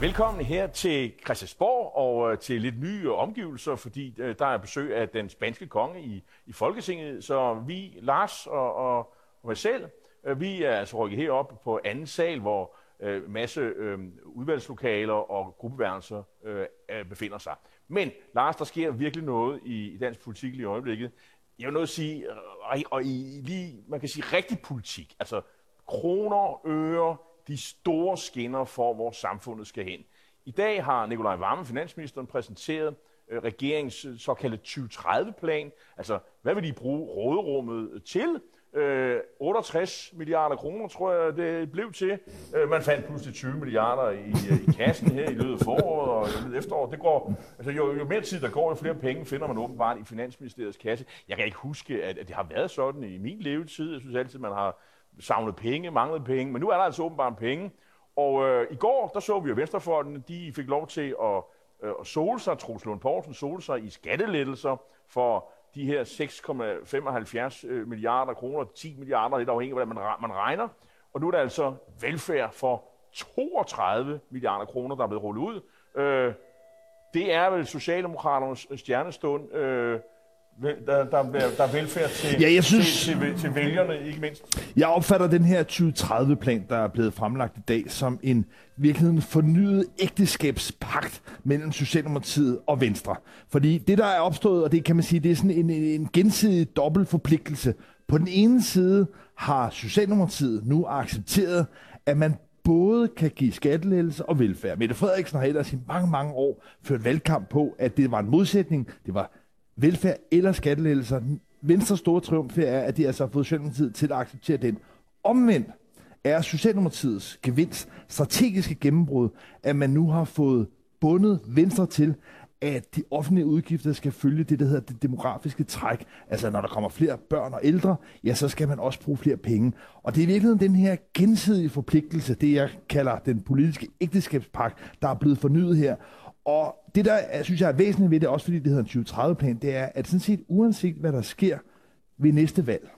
Velkommen her til Christiansborg og øh, til lidt nye omgivelser, fordi øh, der er besøg af den spanske konge i, i Folketinget. Så vi, Lars og, og, og mig selv, øh, vi er altså rykket herop på anden sal, hvor øh, masse øh, udvalgslokaler og gruppeværelser øh, befinder sig. Men Lars, der sker virkelig noget i, i dansk politik lige i øjeblikket. Jeg vil noget at sige, og, og i lige, man kan sige rigtig politik, altså kroner, øre, de store skinner for, hvor samfundet skal hen. I dag har Nikolaj Varme, finansministeren, præsenteret øh, regeringens øh, såkaldte 2030-plan. Altså, hvad vil de bruge råderummet til? Øh, 68 milliarder kroner, tror jeg, det blev til. Øh, man fandt pludselig 20 milliarder i, øh, i kassen her i løbet af foråret og i løbet af efteråret. Det går, altså, jo, jo mere tid der går, jo flere penge finder man åbenbart i Finansministeriets kasse. Jeg kan ikke huske, at, at det har været sådan i min levetid. Jeg synes altid, man har savnede penge, manglet penge, men nu er der altså åbenbart penge. Og øh, i går, der så vi jo Venstrefolkene, de fik lov til at, øh, at sole sig, Troels Lund Poulsen sole sig i skattelettelser for de her 6,75 øh, milliarder kroner, 10 milliarder, lidt afhængig af, hvordan man, man regner. Og nu er der altså velfærd for 32 milliarder kroner, der er blevet rullet ud. Øh, det er vel Socialdemokraternes stjernestund. Øh, der, der, der er velfærd til, ja, jeg synes, til, til, til vælgerne, ikke mindst. Jeg opfatter den her 2030-plan, der er blevet fremlagt i dag, som en virkeligheden fornyet ægteskabspagt mellem Socialdemokratiet og Venstre. Fordi det, der er opstået, og det kan man sige, det er sådan en, en gensidig dobbelt forpligtelse. På den ene side har Socialdemokratiet nu accepteret, at man både kan give skattelettelse og velfærd. Mette Frederiksen har ellers i mange, mange år ført valgkamp på, at det var en modsætning. Det var velfærd eller skattelettelser. Venstres store triumf er, at de altså har fået Socialdemokratiet til at acceptere den. Omvendt er Socialdemokratiets gevinst, strategiske gennembrud, at man nu har fået bundet Venstre til, at de offentlige udgifter skal følge det, der hedder det demografiske træk. Altså, når der kommer flere børn og ældre, ja, så skal man også bruge flere penge. Og det er i virkeligheden den her gensidige forpligtelse, det jeg kalder den politiske ægteskabspagt, der er blevet fornyet her. Og det, der jeg synes jeg er væsentligt ved det, også fordi det hedder en 2030-plan, det er, at sådan set uanset hvad der sker ved næste valg,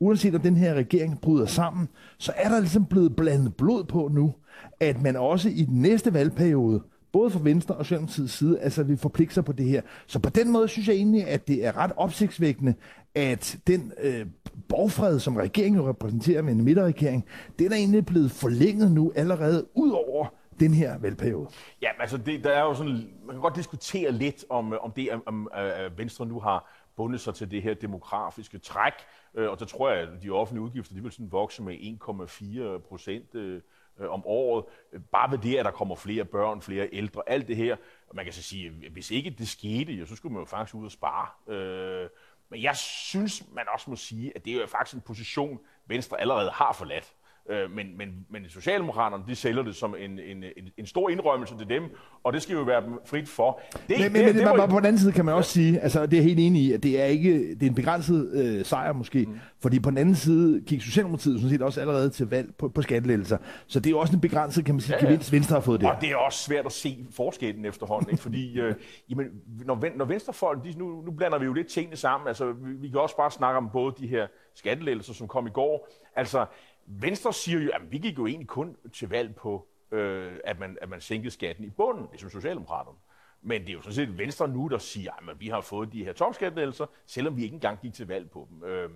uanset om den her regering bryder sammen, så er der ligesom blevet blandet blod på nu, at man også i den næste valgperiode, både fra Venstre og Socialdemokratiets side, altså vil forpligte sig på det her. Så på den måde synes jeg egentlig, at det er ret opsigtsvækkende, at den øh, borgfred, som regeringen jo repræsenterer med en midterregering, den er egentlig blevet forlænget nu allerede ud over den her valgperiode? Ja, altså det, der er jo sådan, man kan godt diskutere lidt om, øh, om det, øh, om, øh, øh, Venstre nu har bundet sig til det her demografiske træk, øh, og så tror jeg, at de offentlige udgifter, de vil sådan vokse med 1,4 procent øh, om året. Bare ved det, at der kommer flere børn, flere ældre, alt det her. Man kan så sige, hvis ikke det skete, jo, så skulle man jo faktisk ud og spare. Øh, men jeg synes, man også må sige, at det er jo faktisk en position, Venstre allerede har forladt. Øh, men, men, men Socialdemokraterne, de sælger det som en, en, en, en stor indrømmelse til dem, og det skal jo være frit for. Det, men, men, det, det, det, på den anden side kan man også sige, altså det er helt enig i, at det er ikke det er en begrænset øh, sejr måske, mm. fordi på den anden side gik Socialdemokratiet sådan set også allerede til valg på, på skattelettelser, så det er jo også en begrænset, kan man sige, ja, ja. gevinst, Venstre har fået det. Og det er også svært at se forskellen efterhånden, ikke? fordi øh, jamen, når, når Venstrefolk, de, nu, nu blander vi jo lidt tingene sammen, altså vi, vi kan også bare snakke om både de her skattelettelser, som kom i går, altså Venstre siger jo, at vi gik jo egentlig kun til valg på, øh, at, man, at man sænkede skatten i bunden, ligesom Socialdemokraterne. Men det er jo sådan set Venstre nu, der siger, at vi har fået de her topskattelettelser, selvom vi ikke engang gik til valg på dem. Øh,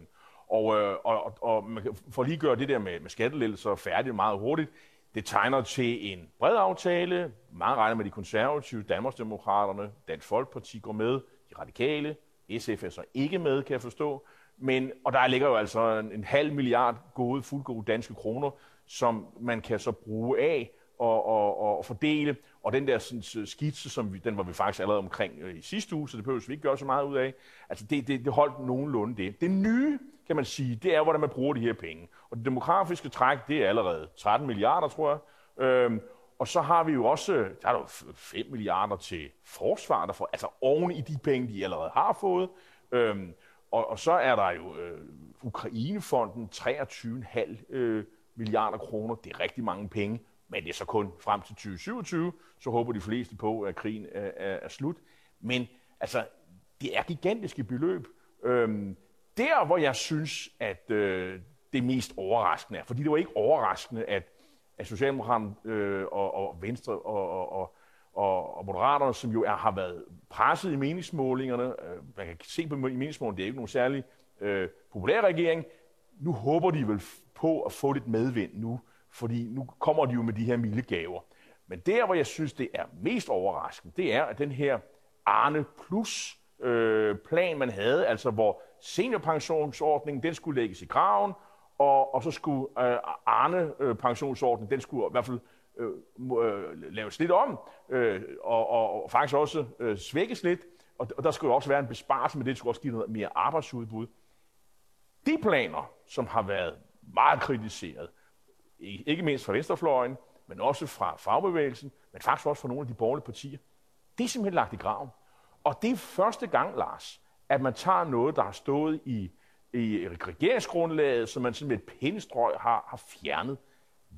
og, øh, og, og, og man kan for lige gøre det der med, med skattelettelser færdigt meget hurtigt, det tegner til en bred aftale. Mange regner med de konservative, Danmarksdemokraterne, Dansk Folkeparti går med, de radikale, SF er så ikke med, kan jeg forstå. Men, og der ligger jo altså en, en halv milliard gode, fuldgode danske kroner, som man kan så bruge af og, og, og fordele. Og den der sådan, skitse, som vi, den var vi faktisk allerede omkring øh, i sidste uge, så det behøver vi ikke gøre så meget ud af. Altså det, det, det holdt nogenlunde det. Det nye, kan man sige, det er, hvordan man bruger de her penge. Og det demografiske træk, det er allerede 13 milliarder, tror jeg. Øhm, og så har vi jo også, der er jo 5 milliarder til forsvar, der får, altså oven i de penge, de allerede har fået. Øhm, og, og så er der jo øh, Ukrainefonden, 23,5 øh, milliarder kroner. Det er rigtig mange penge, men det er så kun frem til 2027. Så håber de fleste på, at krigen er, er, er slut. Men altså, det er gigantiske beløb. Øhm, der, hvor jeg synes, at øh, det mest overraskende er, fordi det var ikke overraskende, at at Socialdemokraterne øh, og, og Venstre og, og, og, og Moderaterne, som jo er, har været presset i meningsmålingerne, øh, man kan se på i meningsmålingerne, det er ikke nogen særlig øh, populær regering, nu håber de vel på at få lidt medvind nu, fordi nu kommer de jo med de her milde gaver. Men der, hvor jeg synes, det er mest overraskende, det er, at den her Arne Plus øh, plan, man havde, altså hvor seniorpensionsordningen, den skulle lægges i graven, og, og så skulle øh, Arne øh, pensionsordningen, den skulle i hvert fald øh, øh laves lidt om, øh, og, og, og faktisk også øh, svækkes lidt, og, og der skulle også være en besparelse, men det skulle også give noget mere arbejdsudbud. De planer, som har været meget kritiseret, ikke mindst fra venstrefløjen, men også fra fagbevægelsen, men faktisk også fra nogle af de borgerlige partier, det er simpelthen lagt i graven. Og det er første gang, Lars, at man tager noget, der har stået i, i regeringsgrundlaget, som man sådan med et pindestrøg har, har fjernet.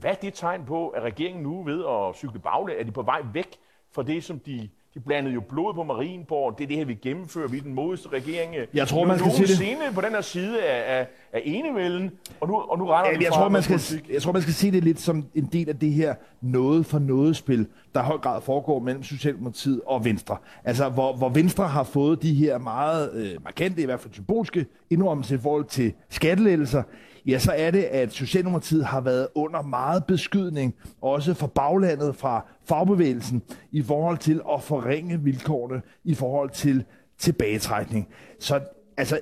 Hvad er det tegn på, at regeringen nu ved at cykle baglæg? Er de på vej væk fra det, som de de blandede jo blod på Marienborg. Det er det her, vi gennemfører. Vi er den modeste regering. Jeg tror, man skal se det. på den her side af, af, af enevælden, og nu, og nu retter ja, jeg, tror, man skal, jeg tror, man skal se det lidt som en del af det her noget for noget spil, der i høj grad foregår mellem Socialdemokratiet og Venstre. Altså, hvor, hvor Venstre har fået de her meget øh, markante, i hvert fald symbolske indrømmelser i forhold til skattelettelser, ja, så er det, at Socialdemokratiet har været under meget beskydning, også fra baglandet, fra fagbevægelsen, i forhold til at forringe vilkårene i forhold til tilbagetrækning. Så altså,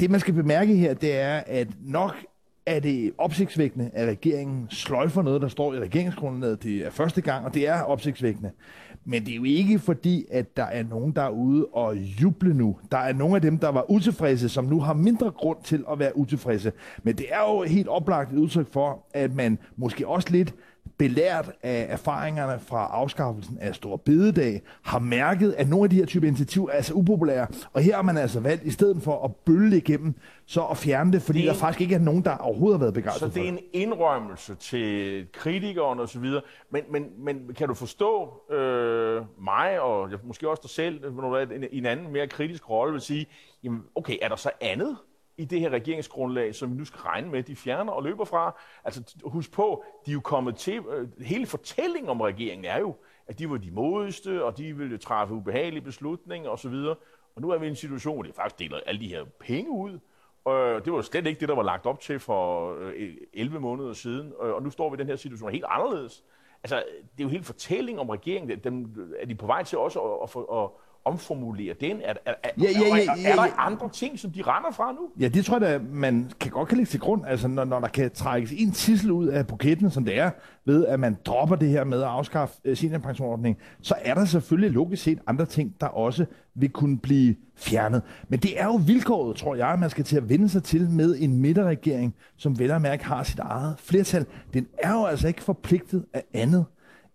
det man skal bemærke her, det er, at nok er det opsigtsvækkende, at regeringen sløjfer noget, der står i regeringsgrundlaget. Det er første gang, og det er opsigtsvækkende. Men det er jo ikke fordi, at der er nogen, der er ude og juble nu. Der er nogle af dem, der var utilfredse, som nu har mindre grund til at være utilfredse. Men det er jo helt oplagt et udtryk for, at man måske også lidt belært af erfaringerne fra afskaffelsen af Stor Bededag, har mærket, at nogle af de her typer initiativer er altså upopulære. Og her har man altså valgt, i stedet for at bølge igennem, så at fjerne det, fordi det, der faktisk ikke er nogen, der overhovedet har været begejstret Så det er en indrømmelse til kritikerne osv. Men, men, men kan du forstå øh, mig, og måske også dig selv, når du er i en anden, mere kritisk rolle, vil sige, jamen, okay, er der så andet, i det her regeringsgrundlag, som vi nu skal regne med, de fjerner og løber fra. Altså husk på, de er jo kommet til, øh, hele fortællingen om regeringen er jo, at de var de modigste, og de ville træffe ubehagelige beslutninger osv. Og nu er vi i en situation, hvor de faktisk deler alle de her penge ud. Og det var slet ikke det, der var lagt op til for øh, 11 måneder siden. Og nu står vi i den her situation helt anderledes. Altså, det er jo hele fortællingen om regeringen. Dem, er de på vej til også at, at, at, omformulere den? Er, er, er, ja, ja, ja, ja, ja. er der andre ting, som de render fra nu? Ja, det tror jeg da, man kan godt kan lægge til grund. Altså, når, når der kan trækkes en tissel ud af buketten, som det er, ved at man dropper det her med at afskaffe uh, seniorpensionsordning, så er der selvfølgelig logisk set andre ting, der også vil kunne blive fjernet. Men det er jo vilkåret, tror jeg, at man skal til at vende sig til med en midterregering, som vel og mærke har sit eget flertal. Den er jo altså ikke forpligtet af andet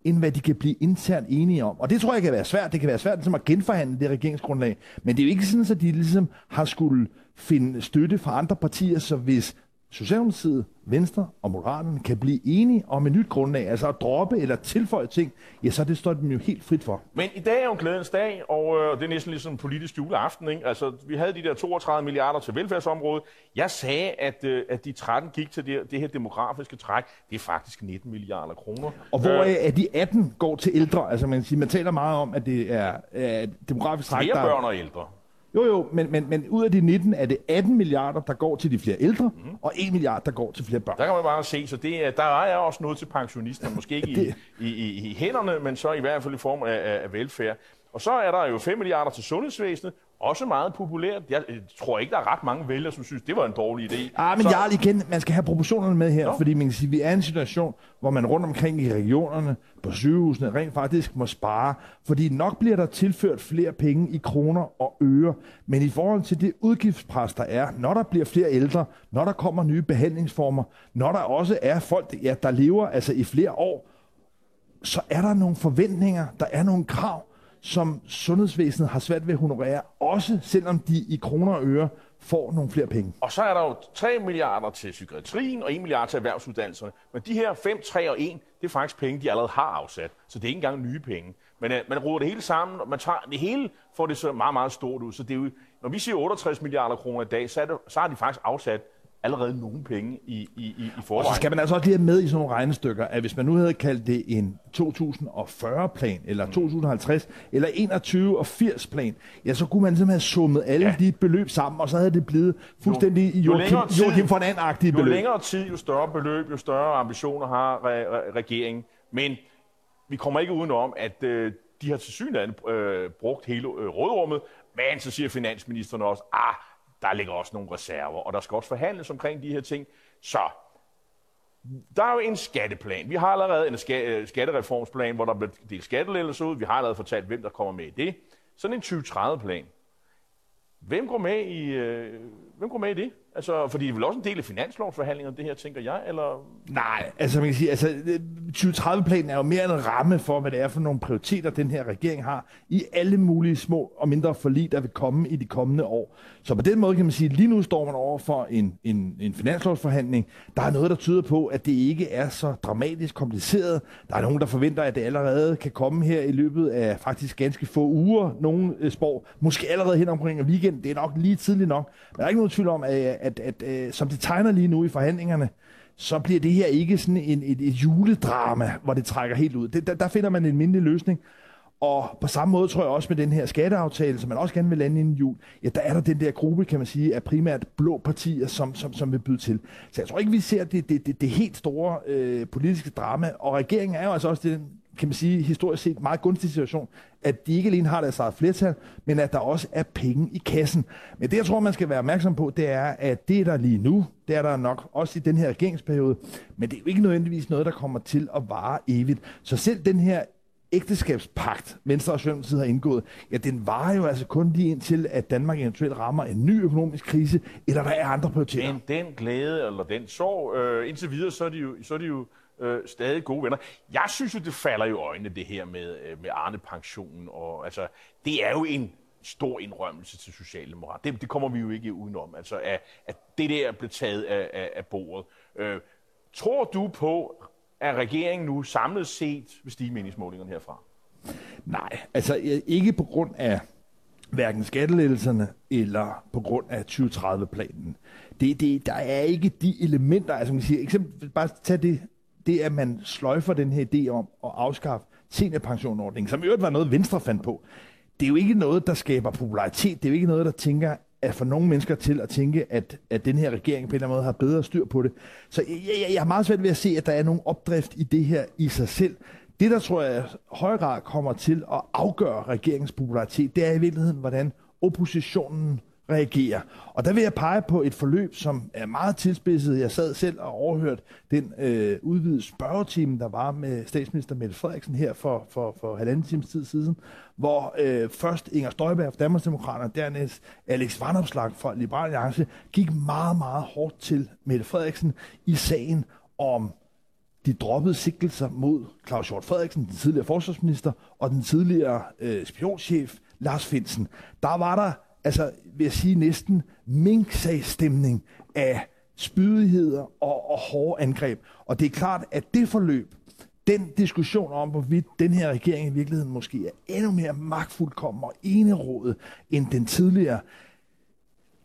end hvad de kan blive internt enige om. Og det tror jeg kan være svært. Det kan være svært ligesom at genforhandle det regeringsgrundlag. Men det er jo ikke sådan, at de ligesom har skulle finde støtte fra andre partier, så hvis Socialdemokratiet, Venstre og Moderaterne kan blive enige om et nyt grundlag, altså at droppe eller tilføje ting, ja, så det står dem jo helt frit for. Men i dag er jo en glædens dag, og øh, det er næsten ligesom en politisk juleaften. Ikke? Altså, vi havde de der 32 milliarder til velfærdsområdet. Jeg sagde, at, øh, at de 13 gik til det, det her demografiske træk. Det er faktisk 19 milliarder kroner. Og hvor øh, er de 18 går til ældre? Altså, man, siger, man taler meget om, at det er øh, demografisk træk, Flere børn og ældre. Jo, jo, men, men, men ud af de 19 er det 18 milliarder, der går til de flere ældre, mm. og 1 milliard, der går til flere børn. Der kan man bare se, så det, der er også noget til pensionister, måske ikke det... i, i, i hænderne, men så i hvert fald i form af, af velfærd. Og så er der jo 5 milliarder til sundhedsvæsenet, også meget populært. Jeg tror ikke, der er ret mange vælgere, som synes, det var en dårlig idé. Ah, men så... Jarl, igen, man skal have proportionerne med her, Nå. fordi man kan sige, vi er i en situation, hvor man rundt omkring i regionerne, på sygehusene, rent faktisk må spare, fordi nok bliver der tilført flere penge i kroner og øre, men i forhold til det udgiftspres, der er, når der bliver flere ældre, når der kommer nye behandlingsformer, når der også er folk, ja, der lever altså i flere år, så er der nogle forventninger, der er nogle krav, som sundhedsvæsenet har svært ved at honorere, også selvom de i kroner og øre får nogle flere penge. Og så er der jo 3 milliarder til psykiatrien og 1 milliard til erhvervsuddannelserne. Men de her 5, 3 og 1, det er faktisk penge, de allerede har afsat. Så det er ikke engang nye penge. Men uh, man ruder det hele sammen, og man tager det hele, får det så meget, meget stort ud. Så det er jo, når vi siger 68 milliarder kroner i dag, så, er det, så har de faktisk afsat allerede nogle penge i, i, i, i Og forvejen. så skal man altså også lige have med i sådan nogle regnestykker, at hvis man nu havde kaldt det en 2040-plan, eller 2050, eller 21-80-plan, ja, så kunne man simpelthen have summet alle Ja. de beløb sammen, og så havde det blevet fuldstændig jo Joachim, længere tid- Joachim von And-agtige Jo beløb. længere tid, jo større beløb, jo større ambitioner har re- re- regeringen. Men vi kommer ikke udenom, at øh, de har til synligheden øh, brugt hele øh, rådrummet, men så siger finansministeren også, ah, der ligger også nogle reserver, og der skal også forhandles omkring de her ting. Så der er jo en skatteplan. Vi har allerede en ska- øh, skattereformsplan, hvor der bliver delt skattelettelser ud. Vi har allerede fortalt, hvem der kommer med i det. Sådan en 2030-plan. Hvem går med i, øh, hvem går med i det? Altså, fordi det er vel også en del af finanslovsforhandlingerne, det her, tænker jeg, eller? Nej, altså man kan sige, altså 2030-planen er jo mere en ramme for, hvad det er for nogle prioriteter, den her regering har i alle mulige små og mindre forlig, der vil komme i de kommende år. Så på den måde kan man sige, at lige nu står man over for en, en, en finanslovsforhandling. Der er noget, der tyder på, at det ikke er så dramatisk kompliceret. Der er nogen, der forventer, at det allerede kan komme her i løbet af faktisk ganske få uger. Nogle øh, spår, måske allerede hen omkring weekend. Det er nok lige tidligt nok. Men der er ikke nogen tvivl om, at, at, at, at som det tegner lige nu i forhandlingerne, så bliver det her ikke sådan en, et, et juledrama, hvor det trækker helt ud. Det, der, der finder man en mindre løsning. Og på samme måde tror jeg også med den her skatteaftale, som man også gerne vil lande inden jul, ja, der er der den der gruppe, kan man sige, af primært blå partier, som, som, som vil byde til. Så jeg tror ikke, vi ser det, det, det, det helt store øh, politiske drama, og regeringen er jo altså også den, kan man sige, historisk set meget gunstig situation, at de ikke alene har deres eget flertal, men at der også er penge i kassen. Men det, jeg tror, man skal være opmærksom på, det er, at det der lige nu, det er der nok også i den her regeringsperiode, men det er jo ikke nødvendigvis noget, der kommer til at vare evigt. Så selv den her ægteskabspagt, Venstre og Socialdemokratiet har indgået, ja, den varer jo altså kun lige indtil, at Danmark eventuelt rammer en ny økonomisk krise, eller der er andre prioriteter. Den, den glæde eller den sorg, øh, indtil videre, så er de jo, så er de jo øh, stadig gode venner. Jeg synes jo, det falder i øjnene, det her med, øh, med Arne-pensionen. Og, altså, det er jo en stor indrømmelse til Socialdemokrater. Det, det kommer vi jo ikke udenom. Altså, at, at det der blev taget af, af, af bordet. Øh, tror du på, at regeringen nu samlet set vil stige meningsmålingerne herfra? Nej, altså ikke på grund af hverken skattelettelserne eller på grund af 2030-planen. Det, det, der er ikke de elementer, altså man siger, eksempel, bare tag det, det at man sløjfer den her idé om at afskaffe seniorpensionordningen, som i øvrigt var noget Venstre fandt på. Det er jo ikke noget, der skaber popularitet. Det er jo ikke noget, der tænker at for nogle mennesker til at tænke, at, at den her regering på en eller anden måde har bedre styr på det. Så jeg, jeg, jeg har meget svært ved at se, at der er nogen opdrift i det her i sig selv. Det, der tror jeg i høj grad kommer til at afgøre regeringens popularitet, det er i virkeligheden, hvordan oppositionen reagerer. Og der vil jeg pege på et forløb, som er meget tilspidset. Jeg sad selv og overhørte den øh, udvidede spørgetime, der var med statsminister Mette Frederiksen her for, for, for halvanden times tid siden, hvor øh, først Inger Støjberg fra Danmarksdemokraterne, dernæst Alex Vandopslag fra Liberal Alliance, gik meget, meget hårdt til Mette Frederiksen i sagen om de droppede sigtelser mod Claus Hjort Frederiksen, den tidligere forsvarsminister, og den tidligere øh, spionchef Lars Finsen. Der var der, altså vil jeg sige, næsten minksagstemning af spydigheder og, og hårde angreb. Og det er klart, at det forløb, den diskussion om, hvorvidt den her regering i virkeligheden måske er endnu mere magtfuldkommen og enerådet end den tidligere,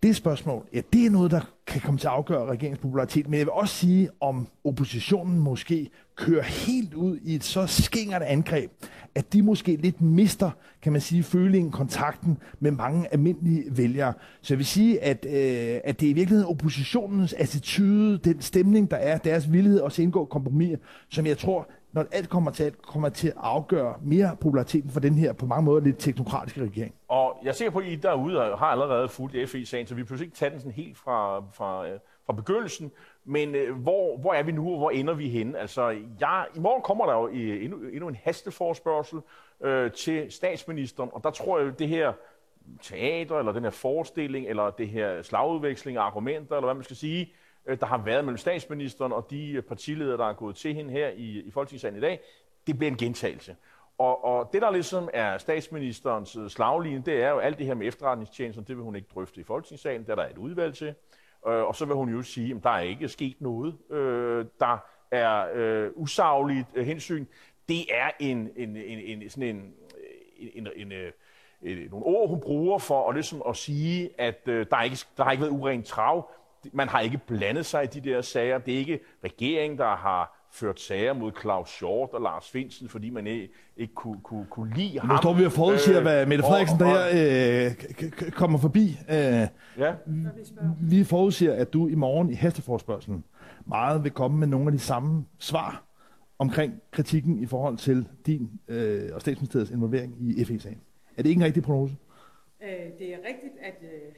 det spørgsmål, ja, det er noget, der kan komme til at afgøre regeringens popularitet. Men jeg vil også sige, om oppositionen måske kører helt ud i et så skingert angreb, at de måske lidt mister, kan man sige, følingen, kontakten med mange almindelige vælgere. Så jeg vil sige, at, øh, at det er i virkeligheden oppositionens attitude, den stemning, der er, deres villighed også at indgå kompromis, som jeg tror, når alt kommer til alt, kommer til at afgøre mere populariteten for den her på mange måder lidt teknokratiske regering. Og jeg ser på, at I derude har allerede fulgt FE-sagen, så vi pludselig ikke tage den sådan helt fra, fra, øh, fra begyndelsen. Men øh, hvor, hvor er vi nu, og hvor ender vi henne? Altså, jeg, I morgen kommer der jo i, endnu, endnu en hasteforspørgsel øh, til statsministeren, og der tror jeg, at det her teater, eller den her forestilling, eller det her slagudveksling af argumenter, eller hvad man skal sige, øh, Øh, der har været mellem statsministeren og de øh, partiledere, der er gået til hende her i, i Folketingssalen i dag, det bliver en gentagelse. Og, og det, der ligesom er statsministerens øh, slagline, det er jo alt det her med efterretningstjenesten, det vil hun ikke drøfte i Folketingssalen, der er der et udvalg til. Øh, og så vil hun jo sige, at der er ikke sket noget, øh, der er øh, usagligt øh, hensyn. Det er en, en, en, en, sådan en, en, en, en, en, nogle ord, hun bruger for at, ligesom at sige, at øh, der, er ikke, der har ikke været uren trav man har ikke blandet sig i de der sager. Det er ikke regeringen, der har ført sager mod Claus Short og Lars Finsen, fordi man ikke, ikke kunne, kunne, kunne lide ham. Nu står vi og forudsiger, øh, hvad Mette Frederiksen og, og, der øh, kommer forbi. Øh, ja. Vi forudsiger, at du i morgen i hesteforspørgselen meget vil komme med nogle af de samme svar omkring kritikken i forhold til din øh, og statsministeriets involvering i FE-sagen. Er det ikke en rigtig prognose? Øh, det er rigtigt, at øh,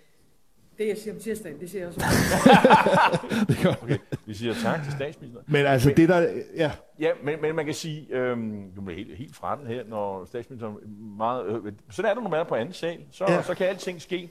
det, jeg siger om tirsdagen, det siger jeg også. det okay. Vi siger tak til statsministeren. Men altså, men, det der... Ja, ja men, men man kan sige, øhm, du bliver helt, helt fra den her, når statsministeren meget... Øh, sådan er der normalt på anden sal, så, ja. så kan alting ske.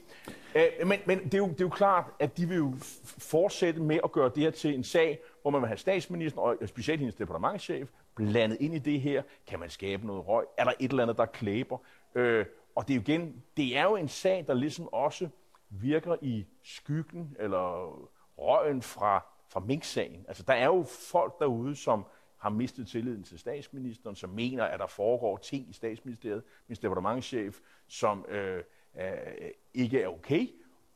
Øh, men men det, er jo, det er jo klart, at de vil jo fortsætte med at gøre det her til en sag, hvor man vil have statsministeren og specielt hendes departementchef blandet ind i det her. Kan man skabe noget røg? Er der et eller andet, der klæber? Øh, og det er jo igen, det er jo en sag, der ligesom også virker i skyggen eller røgen fra, fra Mink-sagen. Altså, der er jo folk derude, som har mistet tilliden til statsministeren, som mener, at der foregår ting i statsministeriet, min departementchef, som øh, øh, ikke er okay.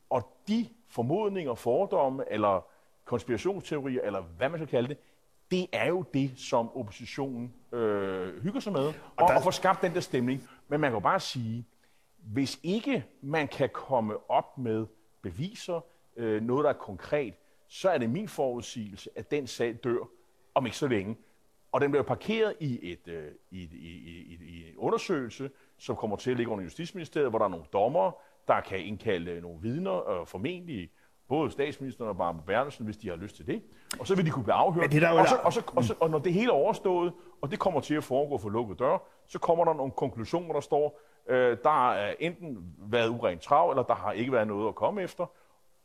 Og de formodninger, fordomme eller konspirationsteorier, eller hvad man skal kalde det, det er jo det, som oppositionen øh, hygger sig med, og, og, der... og får skabt den der stemning. Men man kan jo bare sige, hvis ikke man kan komme op med beviser, øh, noget der er konkret, så er det min forudsigelse, at den sag dør om ikke så længe. Og den bliver parkeret i, et, øh, i, i, i, i en undersøgelse, som kommer til at ligge under Justitsministeriet, hvor der er nogle dommer, der kan indkalde nogle vidner, og formentlig både statsministeren og Barbara Bertelsen, hvis de har lyst til det. Og så vil de kunne blive afhørt. Det der og, så, og, så, og, så, og når det hele er overstået, og det kommer til at foregå for lukket dør, så kommer der nogle konklusioner, der står, øh, der har enten været urent trav, eller der har ikke været noget at komme efter.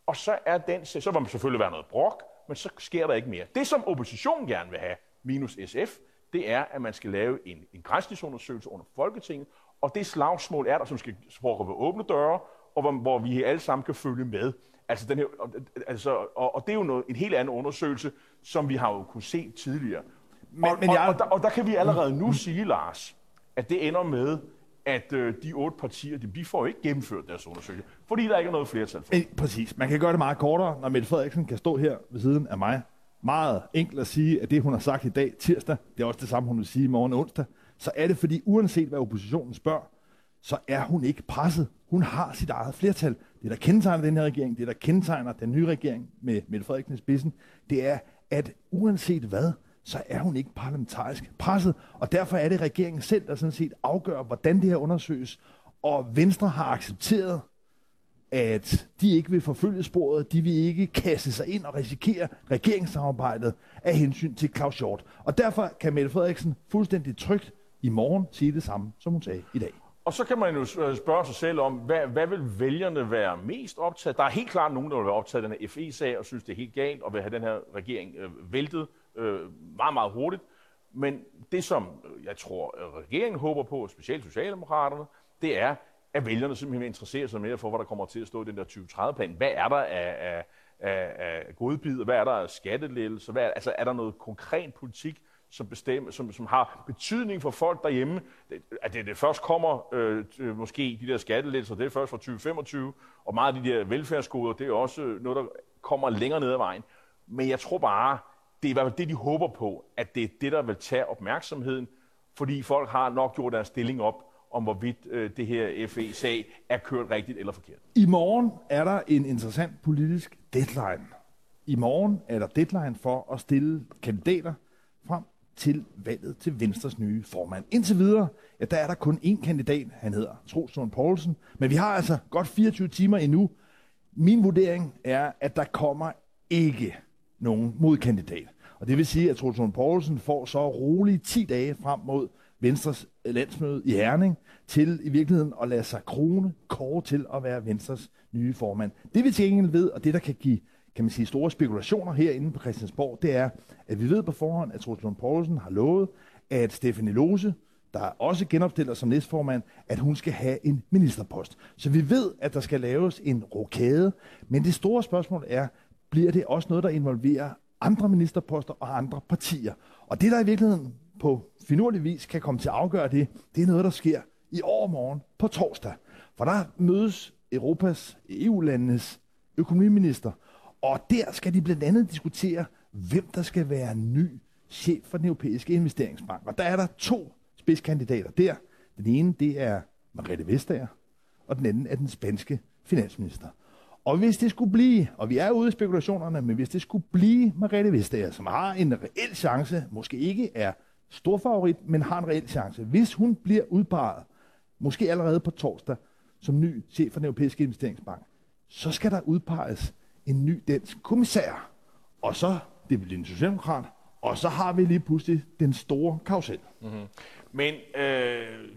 Og så er den, så vil man selvfølgelig være noget brok, men så sker der ikke mere. Det, som oppositionen gerne vil have, minus SF, det er, at man skal lave en, en grænsningsundersøgelse under Folketinget, og det slagsmål er der, som skal foregå ved åbne døre, og hvor, hvor vi alle sammen kan følge med. Altså, den her, altså, og, og det er jo noget, en helt anden undersøgelse, som vi har jo kunne se tidligere. Men, og, men jeg... og, og, der, og der kan vi allerede nu sige, Lars, at det ender med, at øh, de otte partier, de, de får ikke gennemført deres undersøgelse, fordi der ikke er noget flertal for. Eh, præcis. Man kan gøre det meget kortere, når Mette Frederiksen kan stå her ved siden af mig. Meget enkelt at sige, at det, hun har sagt i dag, tirsdag, det er også det samme, hun vil sige i morgen onsdag. Så er det, fordi uanset hvad oppositionen spørger, så er hun ikke presset. Hun har sit eget flertal. Det, der kendetegner den her regering, det, der kendetegner den nye regering med Mette Frederiksen i spidsen, det er, at uanset hvad, så er hun ikke parlamentarisk presset. Og derfor er det regeringen selv, der sådan set afgør, hvordan det her undersøges. Og Venstre har accepteret, at de ikke vil forfølge sporet, de vil ikke kaste sig ind og risikere regeringssamarbejdet af hensyn til Claus Hjort. Og derfor kan Mette Frederiksen fuldstændig trygt i morgen sige det samme, som hun sagde i dag. Og så kan man jo øh, spørge sig selv om, hvad, hvad vil vælgerne være mest optaget? Der er helt klart nogen, der vil være optaget af den her FE-sag og synes, det er helt galt og vil have den her regering øh, væltet øh, meget, meget hurtigt. Men det, som øh, jeg tror, øh, regeringen håber på, specielt Socialdemokraterne, det er, at vælgerne simpelthen interesserer sig mere for, hvad der kommer til at stå i den der 2030-plan. Hvad er der af, af, af, af godbid? Hvad er der af skattelettelser? Hvad er, altså, er der noget konkret politik, som, bestemmer, som, som har betydning for folk derhjemme. At det, det først kommer øh, øh, måske de der skattelettelser, det er først fra 2025, og meget af de der velfærdsgoder, det er også noget, der kommer længere ned ad vejen. Men jeg tror bare, det er i hvert fald det, de håber på, at det er det, der vil tage opmærksomheden, fordi folk har nok gjort deres stilling op, om hvorvidt øh, det her FE-sag er kørt rigtigt eller forkert. I morgen er der en interessant politisk deadline. I morgen er der deadline for at stille kandidater frem til valget til Venstres nye formand. Indtil videre, ja, der er der kun én kandidat. Han hedder Troels Poulsen. Men vi har altså godt 24 timer endnu. Min vurdering er, at der kommer ikke nogen modkandidat. Og det vil sige, at Troels Poulsen får så roligt 10 dage frem mod Venstres øh, landsmøde i Herning til i virkeligheden at lade sig krone kåre til at være Venstres nye formand. Det vi til gengæld ved, og det der kan give kan man sige, store spekulationer herinde på Christiansborg, det er, at vi ved på forhånd, at Troels Lund Poulsen har lovet, at Stefanie Lose, der også genopstiller som næstformand, at hun skal have en ministerpost. Så vi ved, at der skal laves en rokade, men det store spørgsmål er, bliver det også noget, der involverer andre ministerposter og andre partier? Og det, der i virkeligheden på finurlig vis kan komme til at afgøre det, det er noget, der sker i overmorgen på torsdag. For der mødes Europas, EU-landenes økonomiminister, Og der skal de blandt andet diskutere, hvem der skal være ny chef for den europæiske investeringsbank. Og der er der to spidskandidater der. Den ene, det er Margrethe Vestager, og den anden er den spanske finansminister. Og hvis det skulle blive, og vi er ude i spekulationerne, men hvis det skulle blive Margrethe Vestager, som har en reel chance, måske ikke er stor favorit, men har en reel chance. Hvis hun bliver udpeget, måske allerede på torsdag, som ny chef for den europæiske investeringsbank, så skal der udpeges en ny dansk kommissær. Og så, det bliver en socialdemokrat, og så har vi lige pludselig den store karusel. Mm-hmm. Men øh,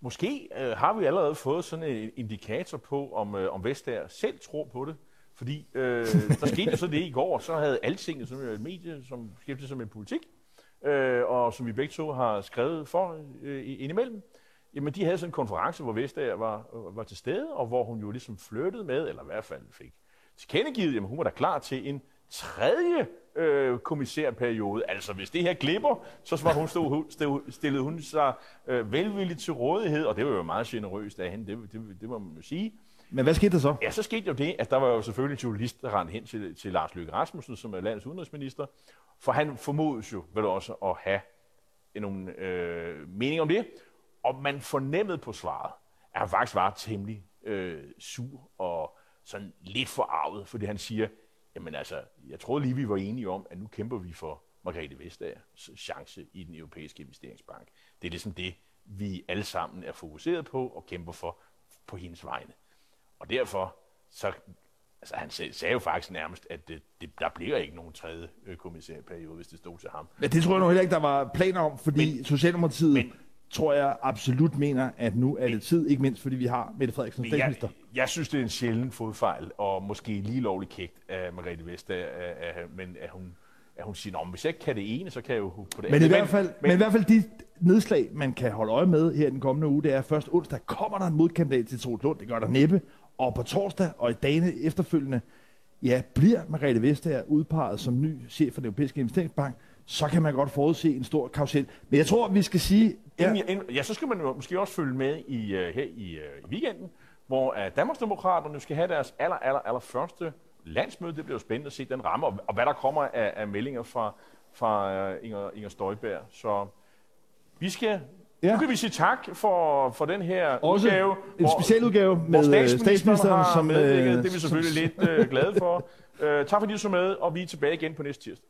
måske øh, har vi allerede fået sådan en indikator på, om, øh, om Vestager selv tror på det. Fordi øh, der skete jo så det i går, så havde Altinget, som er et medie, som skiftede sig med politik, øh, og som vi begge to har skrevet for øh, indimellem, jamen de havde sådan en konference, hvor Vestager var, øh, var til stede, og hvor hun jo ligesom flyttede med, eller i hvert fald fik tilkendegivet, jamen hun var da klar til en tredje øh, kommissærperiode. Altså, hvis det her glipper, så var hun stod, stod, stillede hun sig øh, velvilligt til rådighed, og det var jo meget generøst af hende, det, det, det må man jo sige. Men hvad skete der så? Ja, så skete jo det, at der var jo selvfølgelig en journalist, der rendte hen til, til Lars Løkke Rasmussen, som er landets udenrigsminister, for han formodes jo vel også at have nogle øh, mening om det, og man fornemmede på svaret, at han faktisk var temmelig øh, sur og sådan lidt forarvet, fordi han siger, jamen altså, jeg tror lige, vi var enige om, at nu kæmper vi for Margrethe Vestagers chance i den europæiske investeringsbank. Det er ligesom det, vi alle sammen er fokuseret på og kæmper for på hendes vegne. Og derfor, så, altså han sagde jo faktisk nærmest, at det, det, der bliver ikke nogen tredje øh, kommissærperiode, hvis det stod til ham. Men det tror jeg nu heller ikke, der var planer om, fordi men, Socialdemokratiet men, tror jeg absolut mener, at nu er det tid, ikke mindst fordi vi har Mette Frederiksen som statsminister. Jeg, jeg synes, det er en sjælden fodfejl, og måske lige lovligt kægt af Margrethe Vestager, men at hun, at hun siger, at hvis jeg ikke kan det ene, så kan jeg jo på det men i, hvert fald, men, men i hvert fald de nedslag, man kan holde øje med her den kommende uge, det er først onsdag kommer der en modkandidat til Troels Lund, det gør der næppe, og på torsdag og i dagene efterfølgende, ja, bliver Margrethe Vestager udpeget som ny chef for den europæiske investeringsbank, så kan man godt forudse en stor kausel. Men jeg tror, vi skal sige... Ja, ja så skal man jo måske også følge med i, uh, her i, uh, i weekenden, hvor uh, Danmarksdemokraterne skal have deres aller, aller, aller første landsmøde. Det bliver jo spændende at se den ramme, og, og hvad der kommer af, af meldinger fra, fra uh, Inger, Inger Støjberg. Så vi skal Ja. Nu kan vi sige tak for, for den her Også udgave. en speciel udgave med statsministeren, statsministeren som medvirket. Det er vi selvfølgelig lidt uh, glade for. Uh, tak fordi du så med, og vi er tilbage igen på næste tirsdag.